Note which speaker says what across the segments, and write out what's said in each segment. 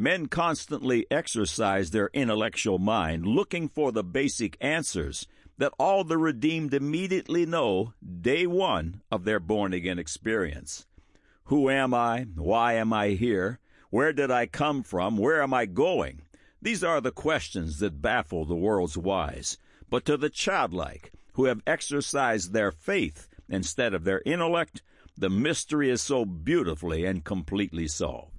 Speaker 1: Men constantly exercise their intellectual mind looking for the basic answers that all the redeemed immediately know day one of their born again experience. Who am I? Why am I here? Where did I come from? Where am I going? These are the questions that baffle the world's wise. But to the childlike, who have exercised their faith instead of their intellect, the mystery is so beautifully and completely solved.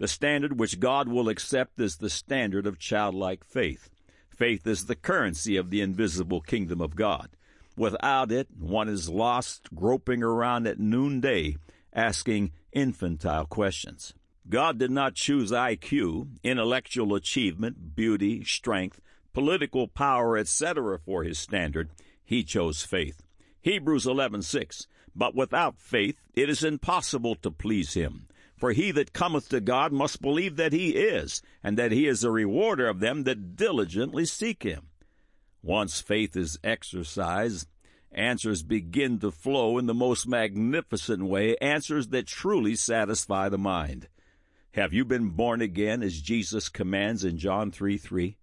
Speaker 1: The standard which God will accept is the standard of childlike faith. Faith is the currency of the invisible kingdom of God. Without it, one is lost, groping around at noonday, asking infantile questions. God did not choose IQ, intellectual achievement, beauty, strength, political power, etc. for his standard. He chose faith. Hebrews 11:6 But without faith it is impossible to please him. For he that cometh to God must believe that he is, and that he is a rewarder of them that diligently seek him. Once faith is exercised, answers begin to flow in the most magnificent way, answers that truly satisfy the mind. Have you been born again as Jesus commands in John 3 3?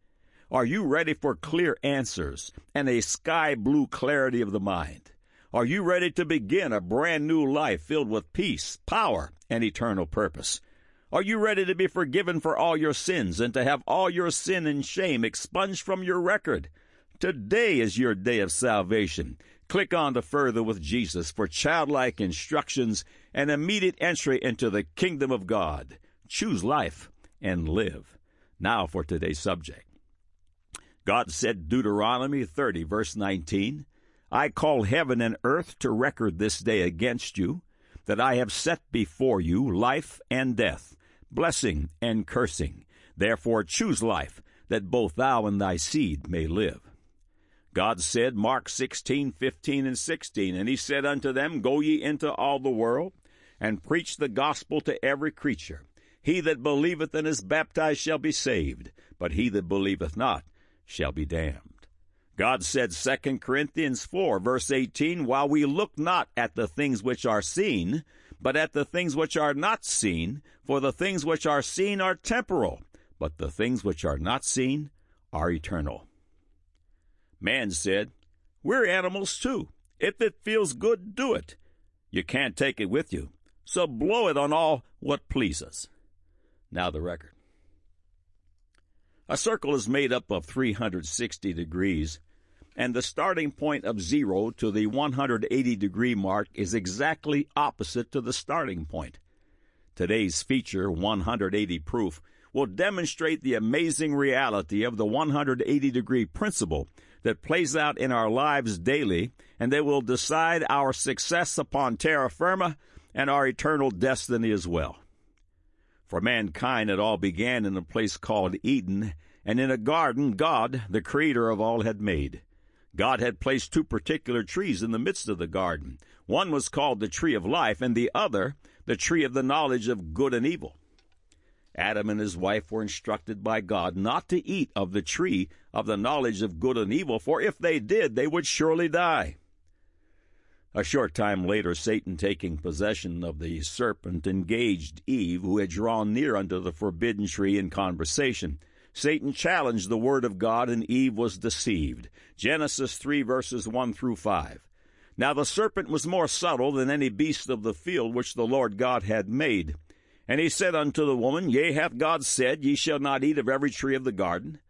Speaker 1: Are you ready for clear answers and a sky blue clarity of the mind? Are you ready to begin a brand new life filled with peace, power, and eternal purpose? Are you ready to be forgiven for all your sins and to have all your sin and shame expunged from your record? Today is your day of salvation. Click on the Further with Jesus for childlike instructions and immediate entry into the kingdom of God. Choose life and live. Now for today's subject. God said, Deuteronomy 30, verse 19, I call heaven and earth to record this day against you, that I have set before you life and death, blessing and cursing. Therefore choose life, that both thou and thy seed may live. God said, Mark 16, 15, and 16, And he said unto them, Go ye into all the world, and preach the gospel to every creature. He that believeth and is baptized shall be saved, but he that believeth not shall be damned. God said 2 Corinthians 4 verse 18, While we look not at the things which are seen, but at the things which are not seen, for the things which are seen are temporal, but the things which are not seen are eternal. Man said, We're animals too. If it feels good, do it. You can't take it with you, so blow it on all what pleases. Now the record. A circle is made up of 360 degrees, and the starting point of zero to the 180 degree mark is exactly opposite to the starting point. Today's feature, 180 Proof, will demonstrate the amazing reality of the 180 degree principle that plays out in our lives daily and that will decide our success upon terra firma and our eternal destiny as well. For mankind, it all began in a place called Eden, and in a garden God, the creator of all, had made. God had placed two particular trees in the midst of the garden. One was called the tree of life, and the other, the tree of the knowledge of good and evil. Adam and his wife were instructed by God not to eat of the tree of the knowledge of good and evil, for if they did, they would surely die. A short time later, Satan, taking possession of the serpent, engaged Eve, who had drawn near unto the forbidden tree, in conversation. Satan challenged the word of God, and Eve was deceived. Genesis 3 verses 1 through 5. Now the serpent was more subtle than any beast of the field which the Lord God had made. And he said unto the woman, Yea, hath God said, Ye shall not eat of every tree of the garden?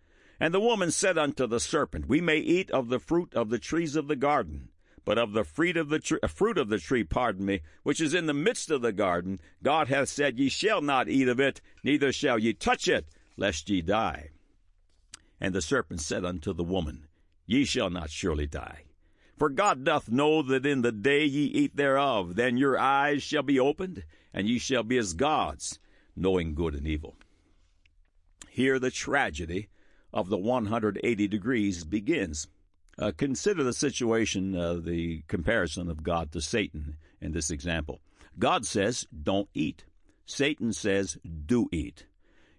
Speaker 1: And the woman said unto the serpent, We may eat of the fruit of the trees of the garden. But of the fruit of the tree, uh, fruit of the tree, pardon me, which is in the midst of the garden, God hath said, Ye shall not eat of it, neither shall ye touch it, lest ye die. And the serpent said unto the woman, Ye shall not surely die. For God doth know that in the day ye eat thereof, then your eyes shall be opened, and ye shall be as gods, knowing good and evil. Here the tragedy of the 180 degrees begins. Uh, consider the situation, uh, the comparison of God to Satan in this example. God says, don't eat. Satan says, do eat.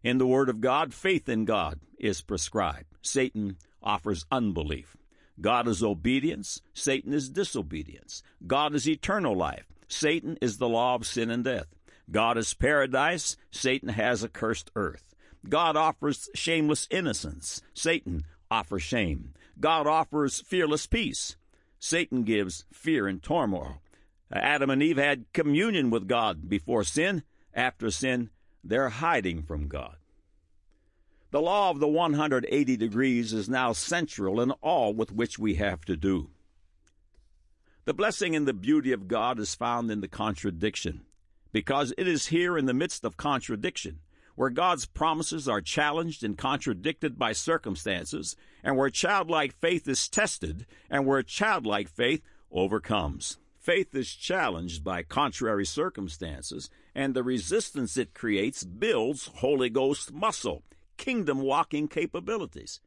Speaker 1: In the Word of God, faith in God is prescribed. Satan offers unbelief. God is obedience. Satan is disobedience. God is eternal life. Satan is the law of sin and death. God is paradise, Satan has a cursed earth. God offers shameless innocence, Satan offers shame. God offers fearless peace, Satan gives fear and turmoil. Adam and Eve had communion with God before sin. After sin, they're hiding from God. The law of the 180 degrees is now central in all with which we have to do. The blessing and the beauty of God is found in the contradiction, because it is here in the midst of contradiction where God's promises are challenged and contradicted by circumstances, and where childlike faith is tested, and where childlike faith overcomes. Faith is challenged by contrary circumstances, and the resistance it creates builds Holy Ghost muscle, kingdom walking capabilities.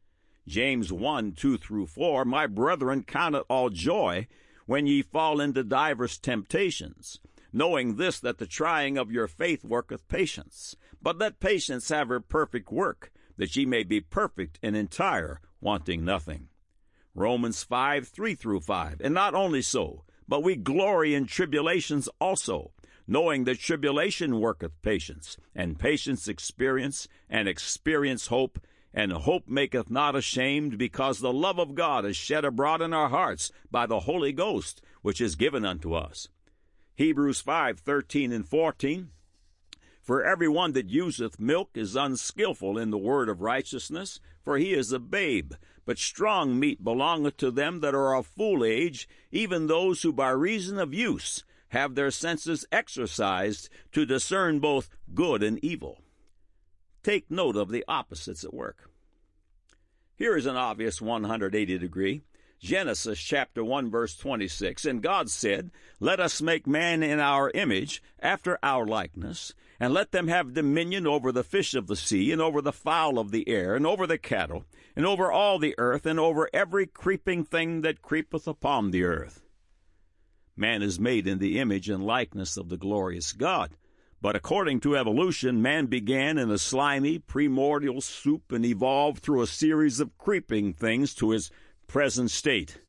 Speaker 1: James 1 2 through 4 My brethren, count it all joy when ye fall into divers temptations, knowing this that the trying of your faith worketh patience. But let patience have her perfect work, that ye may be perfect and entire, wanting nothing. Romans 5 3 through 5. And not only so, but we glory in tribulations also, knowing that tribulation worketh patience, and patience experience, and experience hope, and hope maketh not ashamed, because the love of God is shed abroad in our hearts by the Holy Ghost, which is given unto us. Hebrews 5 13 and 14. For every one that useth milk is unskilful in the word of righteousness, for he is a babe. But strong meat belongeth to them that are of full age, even those who by reason of use have their senses exercised to discern both good and evil. Take note of the opposites at work. Here is an obvious 180 degree. Genesis chapter 1 verse 26. And God said, Let us make man in our image, after our likeness, and let them have dominion over the fish of the sea, and over the fowl of the air, and over the cattle, and over all the earth, and over every creeping thing that creepeth upon the earth. Man is made in the image and likeness of the glorious God. But according to evolution, man began in a slimy, primordial soup and evolved through a series of creeping things to his present state,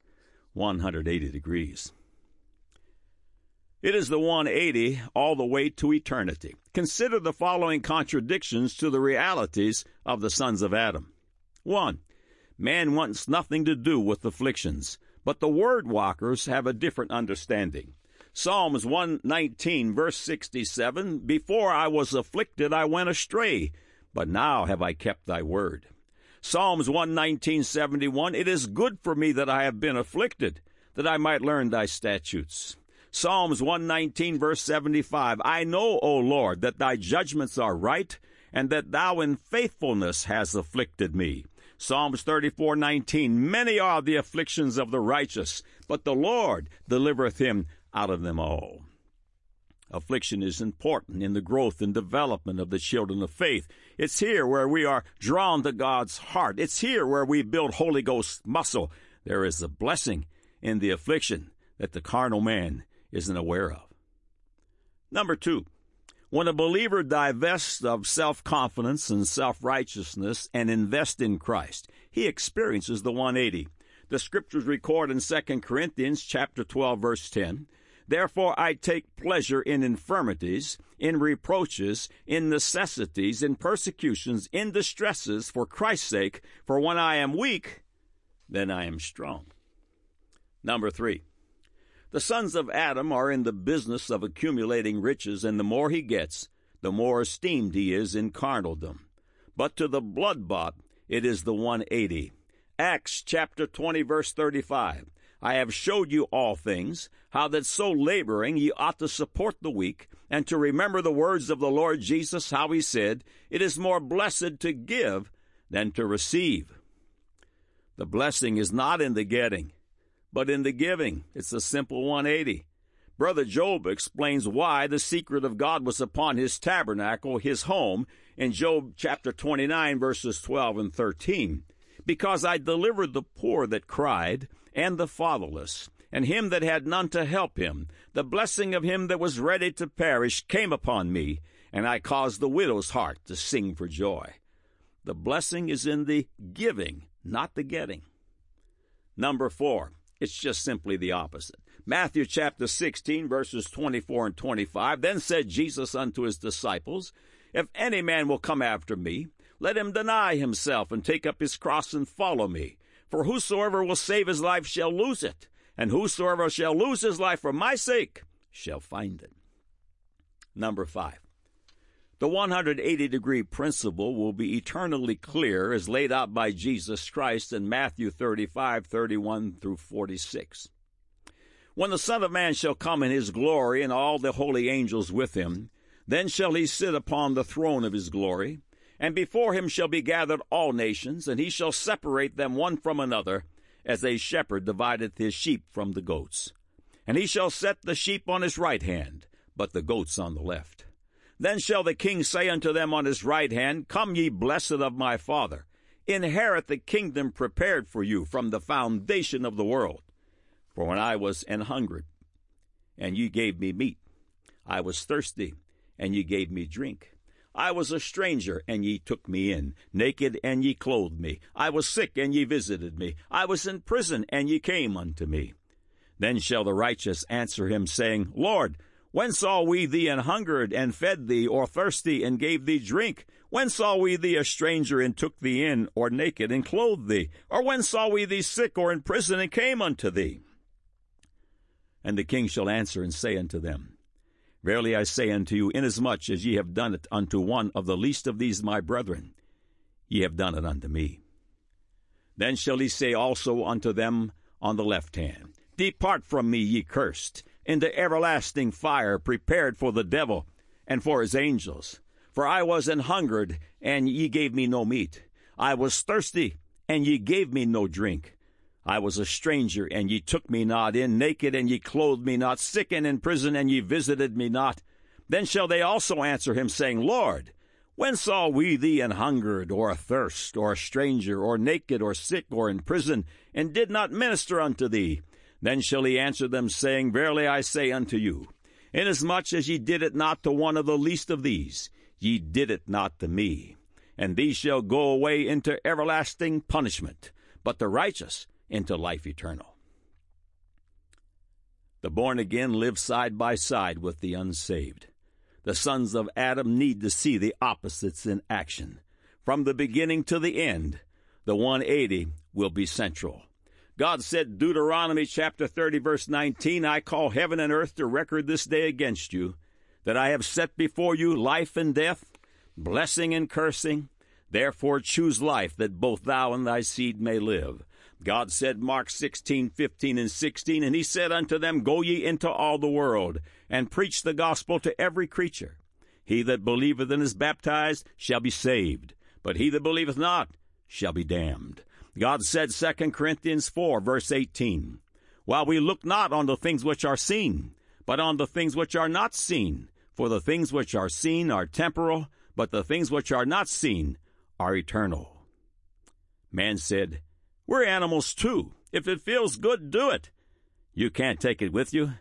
Speaker 1: 180 degrees. It is the 180 all the way to eternity. Consider the following contradictions to the realities of the sons of Adam. 1. Man wants nothing to do with afflictions, but the word walkers have a different understanding. Psalms 119, verse 67 Before I was afflicted, I went astray, but now have I kept thy word. Psalms 119, 71 It is good for me that I have been afflicted, that I might learn thy statutes. Psalms 119, verse 75 I know, O Lord, that thy judgments are right, and that thou in faithfulness hast afflicted me. Psalms 34:19 Many are the afflictions of the righteous, but the Lord delivereth him out of them all. Affliction is important in the growth and development of the children of faith. It's here where we are drawn to God's heart. It's here where we build Holy Ghost muscle. There is a blessing in the affliction that the carnal man isn't aware of. Number two, when a believer divests of self confidence and self righteousness and invests in Christ, he experiences the 180. The scriptures record in 2 Corinthians chapter 12 verse 10 Therefore I take pleasure in infirmities, in reproaches, in necessities, in persecutions, in distresses for Christ's sake, for when I am weak, then I am strong. Number three, the sons of Adam are in the business of accumulating riches, and the more he gets, the more esteemed he is in carnaldom. But to the blood bought, it is the 180. Acts chapter 20, verse 35. I have showed you all things, how that so laboring ye ought to support the weak, and to remember the words of the Lord Jesus, how he said, It is more blessed to give than to receive. The blessing is not in the getting, but in the giving. It's a simple 180. Brother Job explains why the secret of God was upon his tabernacle, his home, in Job chapter 29, verses 12 and 13. Because I delivered the poor that cried, and the fatherless, and him that had none to help him. The blessing of him that was ready to perish came upon me, and I caused the widow's heart to sing for joy. The blessing is in the giving, not the getting. Number four, it's just simply the opposite. Matthew chapter 16, verses 24 and 25. Then said Jesus unto his disciples, If any man will come after me, let him deny himself and take up his cross and follow me. For whosoever will save his life shall lose it, and whosoever shall lose his life for my sake shall find it. Number five. The 180 degree principle will be eternally clear as laid out by Jesus Christ in Matthew 35, 31 through 46. When the Son of Man shall come in his glory and all the holy angels with him, then shall he sit upon the throne of his glory, and before him shall be gathered all nations, and he shall separate them one from another, as a shepherd divideth his sheep from the goats. And he shall set the sheep on his right hand, but the goats on the left. Then shall the king say unto them on his right hand, Come ye blessed of my Father, inherit the kingdom prepared for you from the foundation of the world. For when I was an hungered, and ye gave me meat, I was thirsty, and ye gave me drink. I was a stranger, and ye took me in, naked, and ye clothed me. I was sick, and ye visited me. I was in prison, and ye came unto me. Then shall the righteous answer him, saying, Lord, when saw we thee an hungered, and fed thee, or thirsty, and gave thee drink? When saw we thee a stranger, and took thee in, or naked, and clothed thee? Or when saw we thee sick, or in prison, and came unto thee? And the king shall answer and say unto them, Verily I say unto you, inasmuch as ye have done it unto one of the least of these my brethren, ye have done it unto me. Then shall he say also unto them on the left hand, Depart from me, ye cursed, into everlasting fire prepared for the devil and for his angels. For I was an hungered, and ye gave me no meat. I was thirsty, and ye gave me no drink. I was a stranger, and ye took me not in, naked, and ye clothed me not, sick and in prison, and ye visited me not. Then shall they also answer him, saying, Lord, when saw we thee an hungered, or athirst, or a stranger, or naked, or sick, or in prison, and did not minister unto thee? Then shall he answer them, saying, Verily I say unto you, inasmuch as ye did it not to one of the least of these, ye did it not to me. And these shall go away into everlasting punishment, but the righteous into life eternal. The born again live side by side with the unsaved. The sons of Adam need to see the opposites in action. From the beginning to the end, the 180 will be central. God said, Deuteronomy chapter 30, verse 19, I call heaven and earth to record this day against you, that I have set before you life and death, blessing and cursing. Therefore choose life, that both thou and thy seed may live. God said, Mark 16, 15, and 16, and he said unto them, Go ye into all the world, and preach the gospel to every creature. He that believeth and is baptized shall be saved, but he that believeth not shall be damned. God said 2 Corinthians 4 verse 18, While we look not on the things which are seen, but on the things which are not seen. For the things which are seen are temporal, but the things which are not seen are eternal. Man said, We're animals too. If it feels good, do it. You can't take it with you,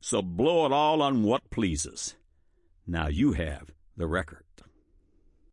Speaker 1: so blow it all on what pleases. Now you have the record.